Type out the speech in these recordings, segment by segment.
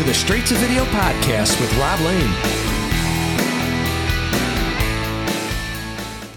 To the Straight to Video podcast with Rob Lane.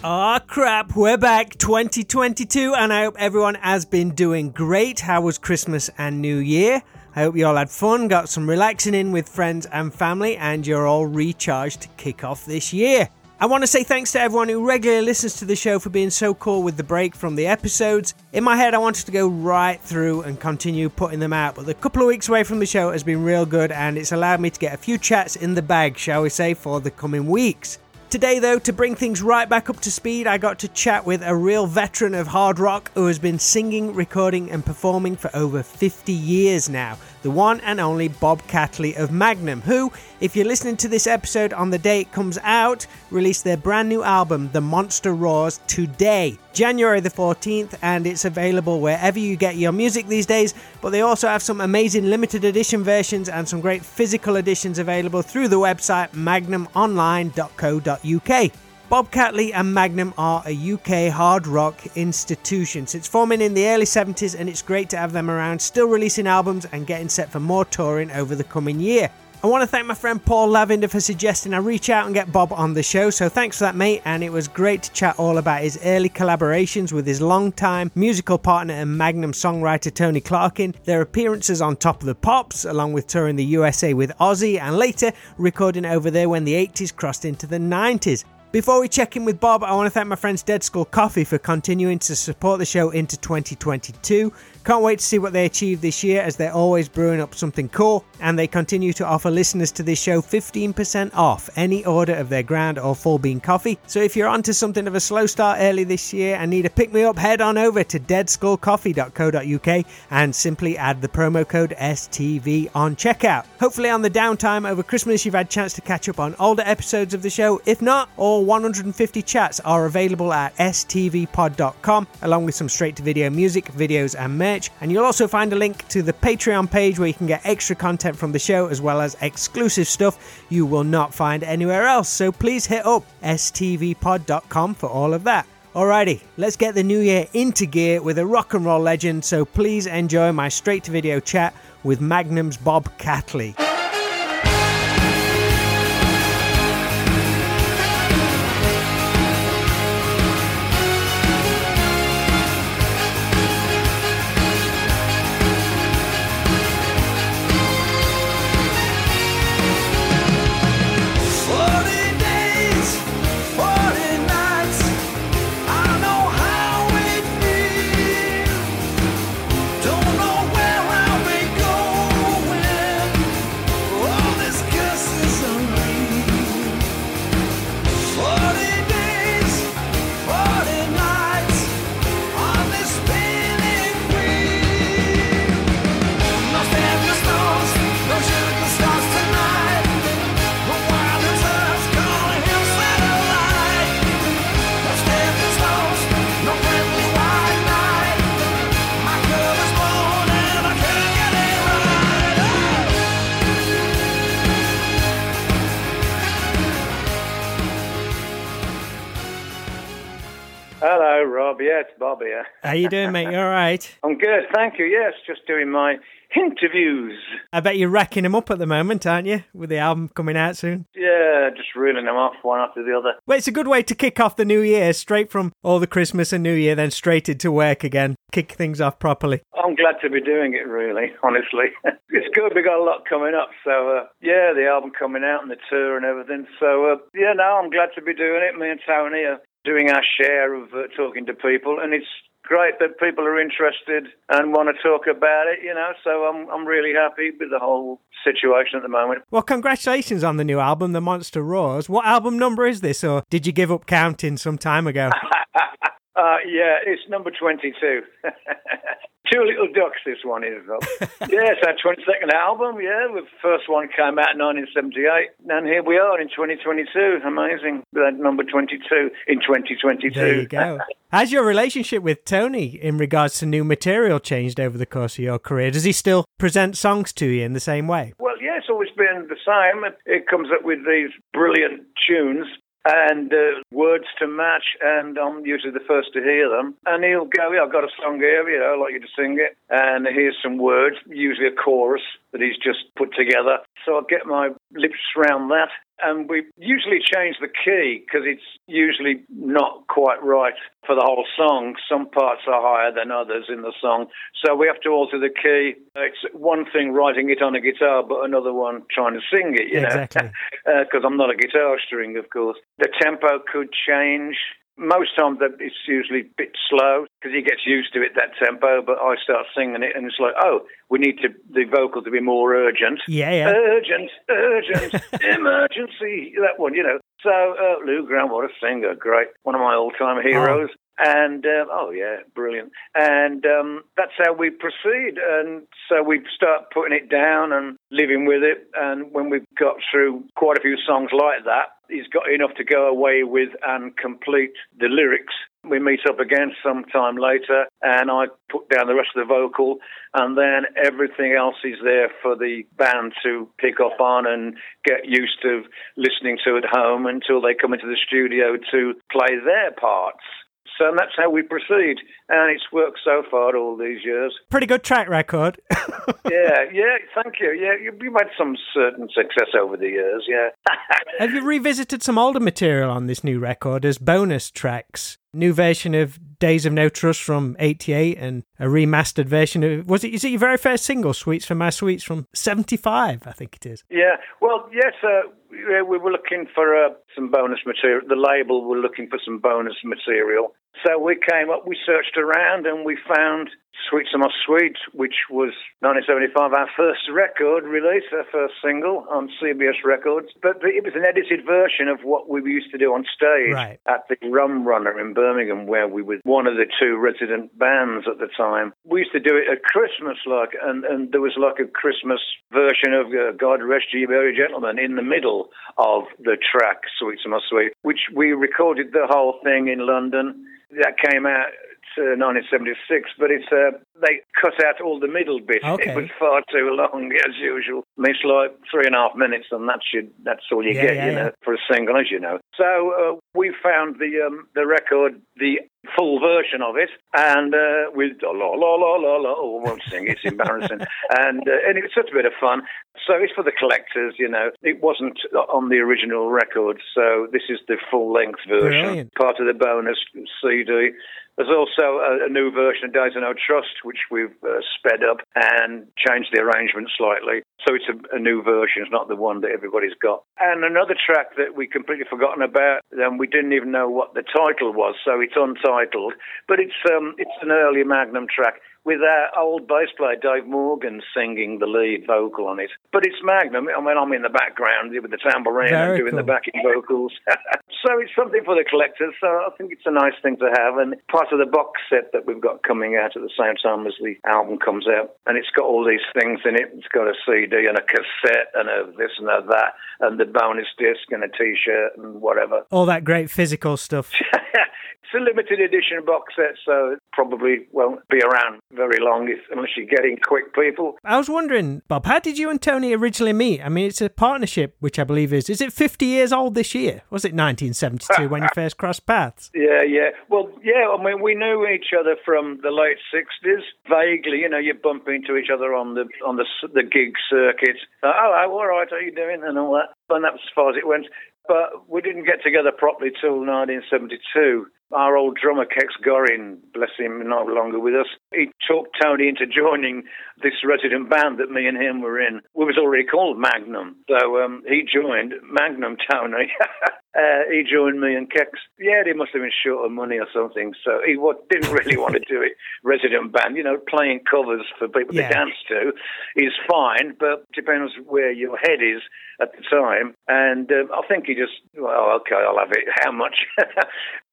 Ah, crap, we're back 2022, and I hope everyone has been doing great. How was Christmas and New Year? I hope you all had fun, got some relaxing in with friends and family, and you're all recharged to kick off this year. I want to say thanks to everyone who regularly listens to the show for being so cool with the break from the episodes. In my head, I wanted to go right through and continue putting them out, but the couple of weeks away from the show has been real good and it's allowed me to get a few chats in the bag, shall we say, for the coming weeks. Today, though, to bring things right back up to speed, I got to chat with a real veteran of hard rock who has been singing, recording, and performing for over 50 years now. The one and only Bob Catley of Magnum, who, if you're listening to this episode on the day it comes out, released their brand new album, The Monster Roars, today, January the 14th, and it's available wherever you get your music these days. But they also have some amazing limited edition versions and some great physical editions available through the website magnumonline.co.uk. Bob Catley and Magnum are a UK hard rock institution. Since forming in the early 70s, and it's great to have them around, still releasing albums and getting set for more touring over the coming year. I want to thank my friend Paul Lavender for suggesting I reach out and get Bob on the show, so thanks for that, mate. And it was great to chat all about his early collaborations with his longtime musical partner and Magnum songwriter Tony Clarkin, their appearances on Top of the Pops, along with touring the USA with Ozzy, and later recording over there when the 80s crossed into the 90s. Before we check in with Bob, I want to thank my friends Dead Skull Coffee for continuing to support the show into 2022. Can't wait to see what they achieve this year as they're always brewing up something cool and they continue to offer listeners to this show 15% off any order of their ground or full bean coffee. So if you're onto something of a slow start early this year and need a pick me up, head on over to deadskullcoffee.co.uk and simply add the promo code STV on checkout. Hopefully on the downtime over Christmas you've had a chance to catch up on older episodes of the show. If not, all 150 chats are available at stvpod.com along with some straight to video music, videos and merch merch. And you'll also find a link to the Patreon page where you can get extra content from the show as well as exclusive stuff you will not find anywhere else. So please hit up stvpod.com for all of that. Alrighty, let's get the new year into gear with a rock and roll legend. So please enjoy my straight to video chat with Magnum's Bob Catley. Here. How you doing, mate? You all right? I'm good, thank you. Yes, just doing my interviews. I bet you're racking them up at the moment, aren't you? With the album coming out soon. Yeah, just reeling them off one after the other. Well, it's a good way to kick off the new year, straight from all the Christmas and New Year, then straight into work again. Kick things off properly. I'm glad to be doing it, really, honestly. it's good. we got a lot coming up. So, uh, yeah, the album coming out and the tour and everything. So, uh, yeah, no, I'm glad to be doing it. Me and Tony are doing our share of uh, talking to people, and it's great that people are interested and want to talk about it, you know. So I'm I'm really happy with the whole situation at the moment. Well, congratulations on the new album, The Monster Roars. What album number is this, or did you give up counting some time ago? uh, yeah, it's number 22. Two Little Ducks, this one is, it's our 22nd album, yeah. The first one came out in 1978, and here we are in 2022. Amazing. That number 22 in 2022. There you go. Has your relationship with Tony in regards to new material changed over the course of your career? Does he still present songs to you in the same way? Well, yeah, it's always been the same. It comes up with these brilliant tunes and uh, words to match, and I'm usually the first to hear them. And he'll go, yeah, I've got a song here, you know, I'd like you to sing it. And here's some words, usually a chorus that he's just put together. So I get my lips around that. And we usually change the key because it's usually not quite right for the whole song. Some parts are higher than others in the song. So we have to alter the key. It's one thing writing it on a guitar, but another one trying to sing it, you know. Exactly. Uh, because I'm not a guitar string, of course. The tempo could change. Most times it's usually a bit slow because he gets used to it that tempo. But I start singing it and it's like, oh, we need to the vocal to be more urgent. Yeah, yeah. Urgent, urgent, emergency. That one, you know. So uh, Lou Gramm, what a singer, great, one of my all-time heroes. And um, oh yeah, brilliant. And um, that's how we proceed. And so we start putting it down and living with it. And when we've got through quite a few songs like that, he's got enough to go away with and complete the lyrics. We meet up again sometime later, and I put down the rest of the vocal, and then everything else is there for the band to pick up on and get used to listening to at home until they come into the studio to play their parts. So that's how we proceed, and it's worked so far all these years. Pretty good track record. yeah, yeah, thank you. Yeah, you've had some certain success over the years. Yeah. Have you revisited some older material on this new record as bonus tracks? New version of Days of No Trust from '88 and a remastered version of was it? Is it your very first single, "Sweets for My Sweets" from '75? I think it is. Yeah. Well, yes. Uh, we were looking for uh, some bonus material. The label were looking for some bonus material. So we came up, we searched around, and we found Sweets Are My Sweet, which was 1975, our first record release, our first single on CBS Records. But it was an edited version of what we used to do on stage Right. at the Rum Runner in Birmingham, where we were one of the two resident bands at the time. We used to do it at Christmas, like, and, and there was like a Christmas version of uh, God Rest Ye Merry Gentlemen in the middle of the track Sweets Are My Sweet, which we recorded the whole thing in London. That came out uh, 1976, but it's uh, they cut out all the middle bit. Okay. It was far too long as usual. I mean, it's like three and a half minutes, and that's should that's all you Yeah, get, yeah, you yeah. know, for a single, as you know. So uh, we found the um, the record, the full version of it, and uh, with la la la la la. Oh, I won't sing. It's embarrassing, and uh, and it's such a bit of fun. So it's for the collectors, you know. It wasn't on the original record, so this is the full length version, Brilliant. part of the bonus CD. There's also a, a new version of Days of No Trust, which we've uh, sped up and changed the arrangement slightly. So it's a, a new version, it's not the one that everybody's got. And another track that we completely forgotten about, and we didn't even know what the title was, so it's on untitled. But it's um, it's an early Magnum track with our old bass player Dave Morgan singing the lead vocal on it. But it's Magnum. I mean, I'm in the background with the tambourine Very and doing the backing vocals. so it's something for the collectors. So I think it's a nice thing to have, and part of the box set that we've got coming out at the same time as the album comes out. And it's got all these things in it. It's got a CD and a cassette and a this and a that, and the bonus disc and a T-shirt and whatever. All that great physical stuff. it's a limited edition box set, so it probably won't be around very long if, unless you're getting quick people. I was wondering, Bob, how did you and Tony originally meet? I mean, it's a partnership, which I believe is. Is it 50 years old this year? Was it 1972 when you first crossed paths? Yeah, yeah. Well, yeah. I mean, we knew each other from the late '60s. Vaguely, you know, you bump into each other on the on the the gig circuit. Uh, oh, all right, how you doing, and all that. And that was as far as it went. But we didn't get together properly till 1972. Our old drummer, Kex Gorin, bless him, no longer with us. He talked Tony into joining this resident band that me and him were in. We was already called Magnum, so um, he joined Magnum Tony. uh, he joined me and Kex. Yeah, he must have been short of money or something, so he didn't really want to do it. Resident band, you know, playing covers for people Yeah. to dance to is fine, but depends where your head is at the time. And um, I think he just, well, okay, I'll have it. How much?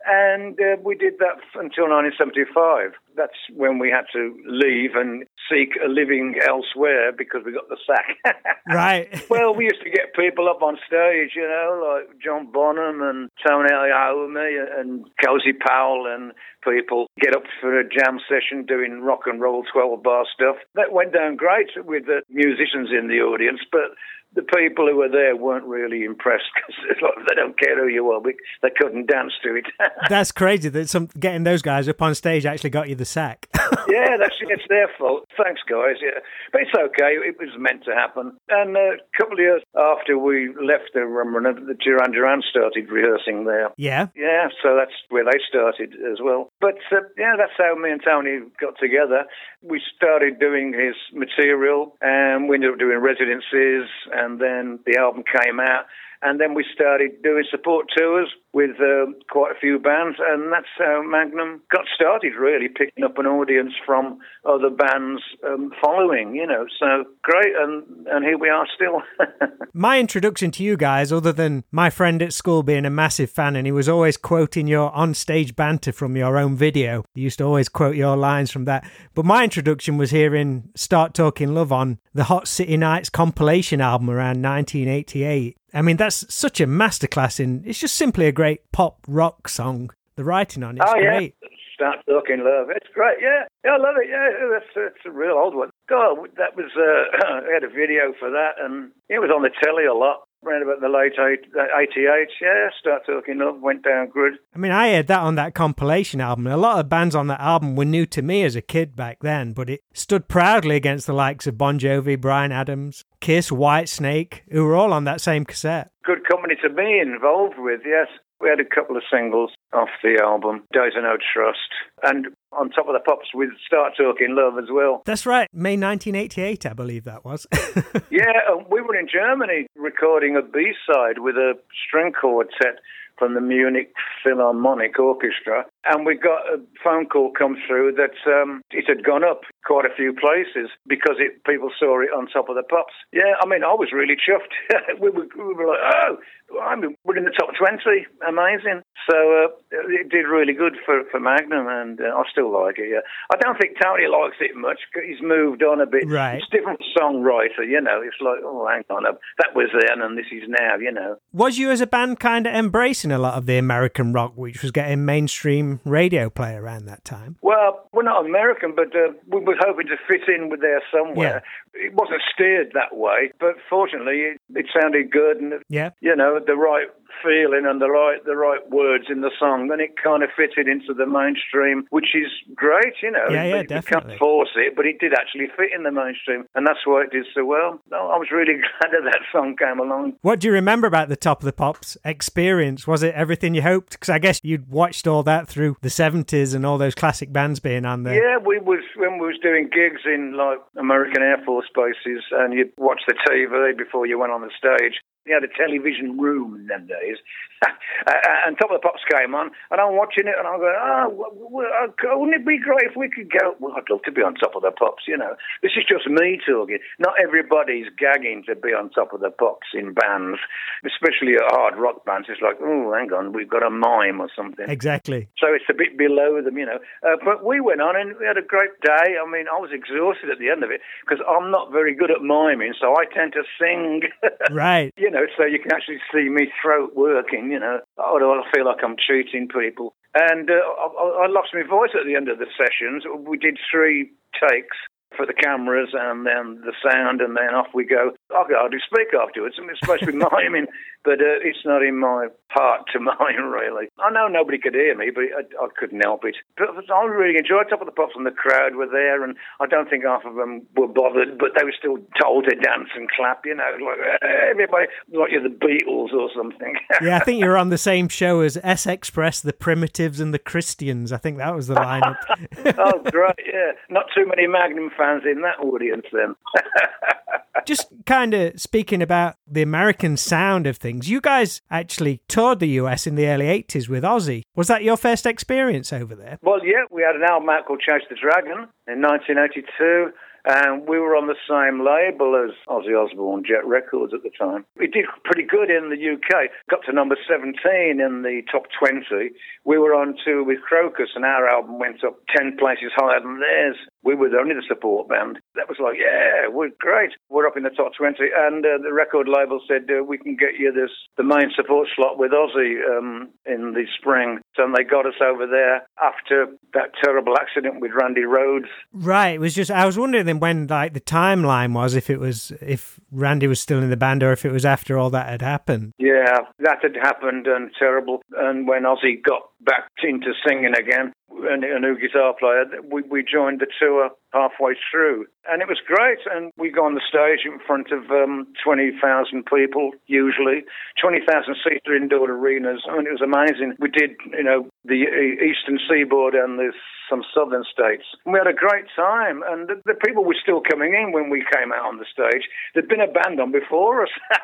And uh, we did that until 1975. That's when we had to leave and seek a living elsewhere because we got the sack. Right. well, we used to get people up on stage, you know, like John Bonham and Tony Iommi and Cozy Powell and people get up for a jam session doing rock and roll 12 bar stuff. That went down great with the musicians in the audience, but the people who were there weren't really impressed because like, they don't care who you are. They couldn't dance to it. that's crazy that some getting those guys up on stage actually got you the sack. yeah, that's it's their fault. Thanks, guys. Yeah, but it's okay. It was meant to happen. And uh, a couple of years after we left the Rum Runner, the Duran Duran started rehearsing there. Yeah. Yeah. So that's where they started as well. But uh, yeah, that's how me and Tony got together. We started doing his material, and we ended up doing residencies, and then the album came out. And then we started doing support tours with uh, quite a few bands, and that's how Magnum got started, really, picking up an audience from other bands um, following, you know. So great, and, and here we are still. my introduction to you guys, other than my friend at school being a massive fan, and he was always quoting your on stage banter from your own video. He used to always quote your lines from that. But my introduction was hearing Start Talking Love on the Hot City Nights compilation album around 1988. I mean, that's such a masterclass in. It's just simply a great pop rock song. The writing on it's oh, yeah. great. Start talking love. It's great. Yeah, yeah, I love it. Yeah, that's it's a real old one. God, that was. Uh, I had a video for that, and it was on the telly a lot around about the late 88, yeah, Start Talking Love went down good. I mean, I heard that on that compilation album. A lot of bands on that album were new to me as a kid back then, but it stood proudly against the likes of Bon Jovi, Bryan Adams, Kiss, Whitesnake, who were all on that same cassette. Good company to be involved with, yes. We had a couple of singles off the album, Days of No Trust, and on top of the pops with Start Talking Love as well. That's right, May 1988, I believe that was. yeah, we were in Germany recording a B side with a string quartet from the Munich Philharmonic Orchestra, and we got a phone call come through that um, it had gone up quite a few places because it, people saw it on top of the pops. Yeah, I mean, I was really chuffed. we, were, we, were, like, oh, I mean, we're in the top 20. Amazing. So uh, it did really good for, for Magnum, and uh, I still like it, yeah. I don't think Tony likes it much. He's moved on a bit. Right. It's a different songwriter, you know. It's like, oh, hang on, up that was then and this is now, you know. Was you as a band kind of embracing a lot of the American rock, which was getting mainstream radio play around that time? Well, we're not American, but uh, we were hoping to fit in with there somewhere. Yeah. It wasn't steered that way, but fortunately, it, it sounded good, and yeah, you know, the right feeling and the right the right words in the song, then it kind of fitted into the mainstream, which is great, you know. Yeah, yeah, you definitely. can't force it, but it did actually fit in the mainstream, and that's why it did so well. I was really glad that that song came along. What do you remember about the Top of the Pops experience? Was it everything you hoped? Because I guess you'd watched all that through the seventies and all those classic bands being on there. Yeah, we was when we was doing gigs in like American Air Force bases, and you'd watch the TV before you went on the stage. You had a television room in them days. Uh, and Top of the Pops came on, and I'm watching it, and I'm going, oh, wouldn't it be great if we could go? Well, I'd love to be on Top of the Pops, you know. This is just me talking. Not everybody's gagging to be on Top of the Pops in bands, especially at hard rock bands. It's like, oh, hang on, we've got a mime or something. Exactly. So it's a bit below them, you know. Uh, but we went on, and we had a great day. I mean, I was exhausted at the end of it because I'm not very good at miming, so I tend to sing. right. you know, so you can actually see me throat working, you know. Although I feel like I'm cheating people. And uh, I, I lost my voice at the end of the sessions. We did three takes for the cameras and then the sound, and then off we go. I can hardly speak afterwards. I mean, it's supposed to be miming, but uh, it's not in my part to mime, really. I know nobody could hear me, but I, I couldn't help it. But I really enjoyed Top of the Pops, and the crowd were there, and I don't think half of them were bothered, but they were still told to dance and clap, you know, like everybody, like you're the Beatles or something. yeah, I think you're on the same show as S Express, the Primitives, and the Christians. I think that was the lineup. oh, great, yeah. Not too many Magnum fans in that audience then. Just kind of speaking about the American sound of things, you guys actually toured the US in the early 80s with Ozzy. Was that your first experience over there? Well, yeah, we had an album out called Chase the Dragon in 1982. And we were on the same label as Ozzy Osbourne, Jet Records at the time. We did pretty good in the UK, got to number 17 in the top 20. We were on tour with Krokus, and our album went up 10 places higher than theirs. We were only the support band. That was like, yeah, we're great. We're up in the top 20. And uh, the record label said, uh, we can get you this the main support slot with Ozzy um, in the spring. So they got us over there after that terrible accident with Randy Rhoads. Right. It was just, I was wondering then when like the timeline was, if it was, if Randy was still in the band or if it was after all that had happened. Yeah, that had happened and terrible. And when Ozzy got back into singing again, and a new guitar player, we, we joined the tour halfway through. And it was great. And we go on the stage in front of um, 20,000 people, usually, 20,000 seater indoor arenas. I mean, it was amazing. We did, you know, the eastern seaboard and the, some southern states. And we had a great time. And the, the people were still coming in when we came out on the stage. There'd been a band on before us.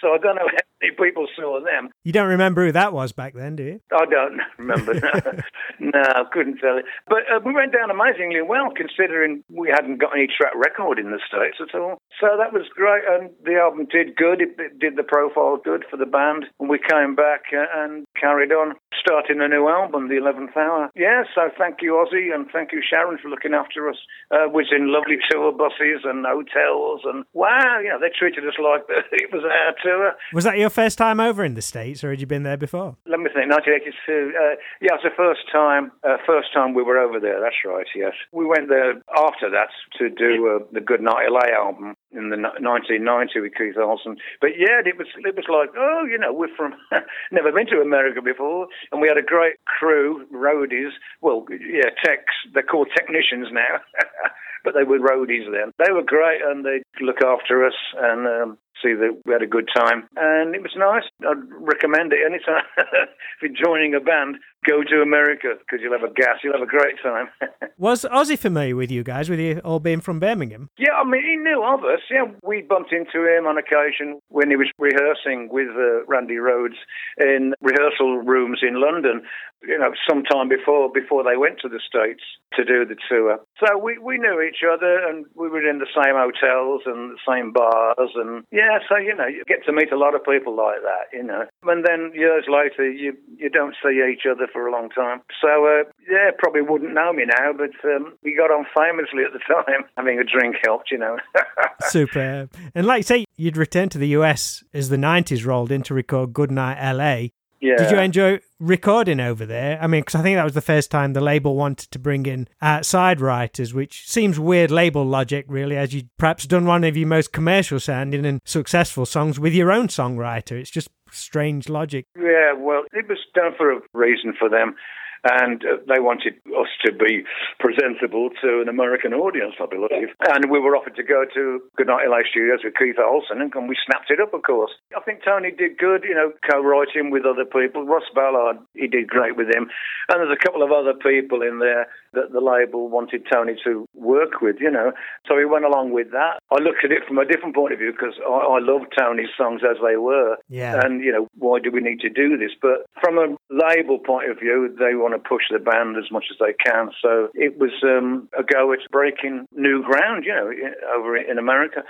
so I don't know how many people saw them. You don't remember who that was back then, do you? I don't remember. no, no couldn't tell you. But uh, we went down amazingly well, considering we hadn't got any track record in the States at all. So that was great, and the album did good. It, it did the profile good for the band, and we came back uh, and carried on, starting a new album, The Eleventh Hour. Yeah, so thank you, Ozzy, and thank you, Sharon, for looking after us. Uh, was in lovely tour buses and hotels, and wow, you know, they treated us like it was our tour. Was that your first time over in the States, or had you been there before? Let me think, 1982. Uh, yeah, it was the first time, uh, first time we were over there, that's right, yes. We went there after that to do uh, the Goodnight LA album in the 1990 with Keith Olsen. But yeah, it was it was like, oh, you know, we're from never been to America before, and we had a great crew, roadies. Well, yeah, techs. They're called technicians now. but they were roadies then. They were great and they look after us and um, see that we had a good time. And it was nice. I'd recommend it anytime. if you're joining a band, go to America because you'll have a gas. You'll have a great time. was Ozzy familiar with you guys, with you all being from Birmingham? Yeah, I mean, he knew of us. Yeah, we bumped into him on occasion when he was rehearsing with uh, Randy Rhoads in rehearsal rooms in London. You know, sometime before before they went to the states to do the tour. So we we knew each other, and we were in the same hotels and the same bars, and yeah. So you know, you get to meet a lot of people like that. You know, and then years later, you you don't see each other for a long time. So, uh, yeah, probably wouldn't know me now, but um, we got on famously at the time. Having a drink helped, you know. Superb. And like say, you'd returned to the US as the 90s rolled in to record Goodnight LA. Yeah. Did you enjoy recording over there? I mean, because I think that was the first time the label wanted to bring in uh, outside writers, which seems weird label logic, really, as you'd perhaps done one of your most commercial sounding and successful songs with your own songwriter. It's just strange logic. Yeah, well, it was done for a reason for them and uh, they wanted us to be presentable to an American audience, I believe. And we were offered to go to Goodnight LA Studios with Keith Olsen, and we snapped it up, of course. I think Tony did good, you know, co-writing with other people. Russ Ballard, he did great with him. And there's a couple of other people in there that the label wanted Tony to work with, you know. So he went along with that. I looked at it from a different point of view because I, I love Tony's songs as they were. Yeah. And, you know, why do we need to do this? But from a label point of view, they want to push the band as much as they can. So it was um, a go at breaking new ground, you know, over in America.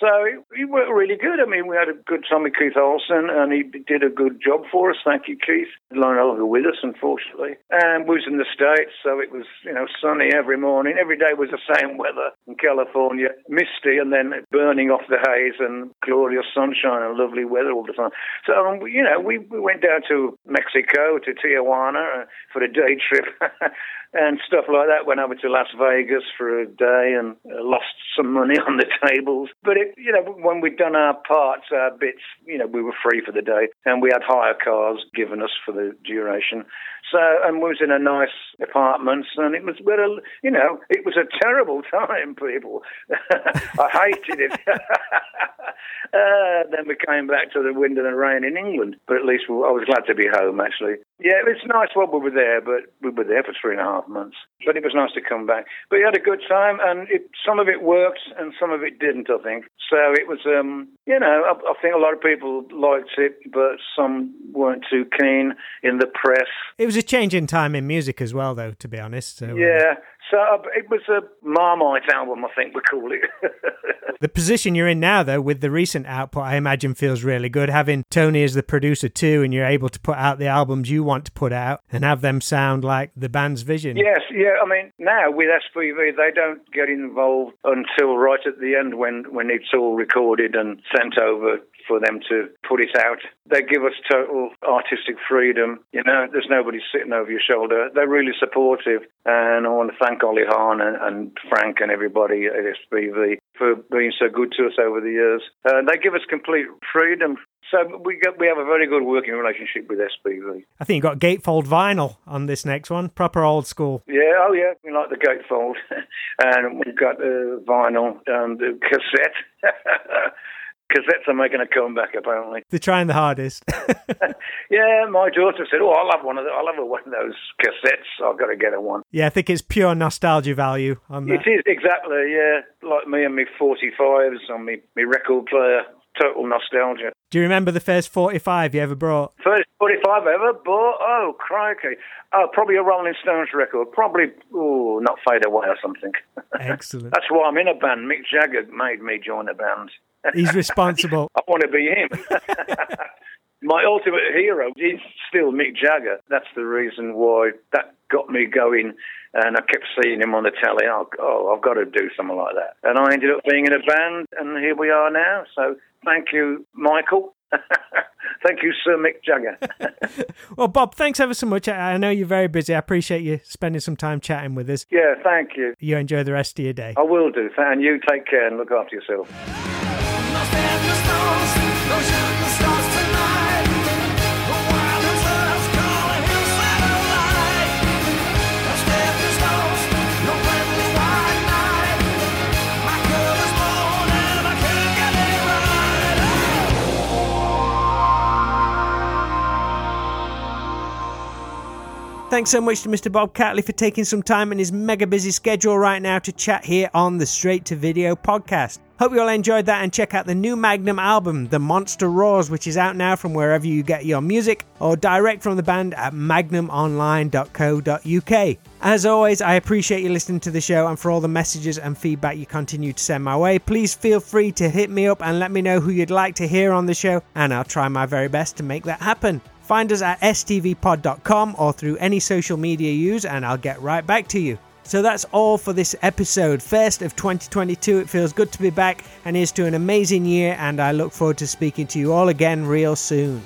So he worked really good. I mean, we had a good time with Keith Olsen, and he did a good job for us. Thank you, Keith. No longer with us, unfortunately. And we was in the States, so it was, you know, sunny every morning. Every day was the same weather in California. Misty and then burning off the haze and glorious sunshine and lovely weather all the time. So, um, you know, we, we went down to Mexico, to Tijuana uh, for a day trip. and stuff like that. Went over to Las Vegas for a day and uh, lost some money on the tables. But it, you know, when we'd done our parts, our bits, you know, we were free for the day, and we had hire cars given us for the duration. So, and we was in a nice apartment, and it was, you know, it was a terrible time, people. I hated it. uh, then we came back to the wind and the rain in England, but at least I was glad to be home. Actually, yeah, it's nice while we were there, but we were there for three and a half months. But it was nice to come back. But we had a good time, and it, some of it worked, and some of it didn't. I think so. It was, um, you know, I, I think a lot of people liked it, but some weren't too keen in the press. It was a change in time in music as well, though. To be honest, so, uh, yeah. So uh, it was a Marmite album, I think we call it. The position you're in now, though, with the recent output, I imagine feels really good. Having Tony as the producer too, and you're able to put out the albums you want to put out and have them sound like the band's vision. Yes, yeah. I mean, now with SPV, they don't get involved until right at the end when when it's all recorded and sent over for them to put it out. They give us total artistic freedom. You know, there's nobody sitting over your shoulder. They're really supportive, and I want to thank Ollie Hahn and, and Frank and everybody at SPV for being so good to us over the years. Uh, they give us complete freedom. So we get, we have a very good working relationship with SPV. I think you got gatefold vinyl on this next one, proper old school. Yeah, oh yeah, we like the gatefold, and we've got the vinyl, um, the cassette. cassettes are making a comeback apparently. They're trying the hardest. yeah, my daughter said, "Oh, I'll have one of the, I'll have one of those cassettes. I've got to get a one." Yeah, I think it's pure nostalgia value on that. It is exactly, yeah, like me and me forty fives on me me record player. Total nostalgia. Do you remember the first 45 you ever brought? First 45 ever bought? Oh, crikey. Oh, probably a Rolling Stones record. Probably, oh, not Fade Away or something. Excellent. That's why I'm in a band. Mick Jagger made me join a band. He's responsible. I want to be him. My ultimate hero is still Mick Jagger. That's the reason why that got me going. And I kept seeing him on the telly. Oh, oh, I've got to do something like that. And I ended up being in a band, and here we are now. So thank you, Michael. thank you, Sir Mick Jagger. well, Bob, thanks ever so much. I know you're very busy. I appreciate you spending some time chatting with us. Yeah, thank you. You enjoy the rest of your day. I will do. And you take care and look after yourself. Thanks so much to Mr. Bob Catley for taking some time in his mega busy schedule right now to chat here on the Straight to Video podcast. Hope you all enjoyed that and check out the new Magnum album, The Monster Roars, which is out now from wherever you get your music or direct from the band at magnumonline.co.uk. As always, I appreciate you listening to the show and for all the messages and feedback you continue to send my way. Please feel free to hit me up and let me know who you'd like to hear on the show, and I'll try my very best to make that happen. Find us at stvpod.com or through any social media use, and I'll get right back to you. So that's all for this episode, first of 2022. It feels good to be back, and here's to an amazing year, and I look forward to speaking to you all again real soon.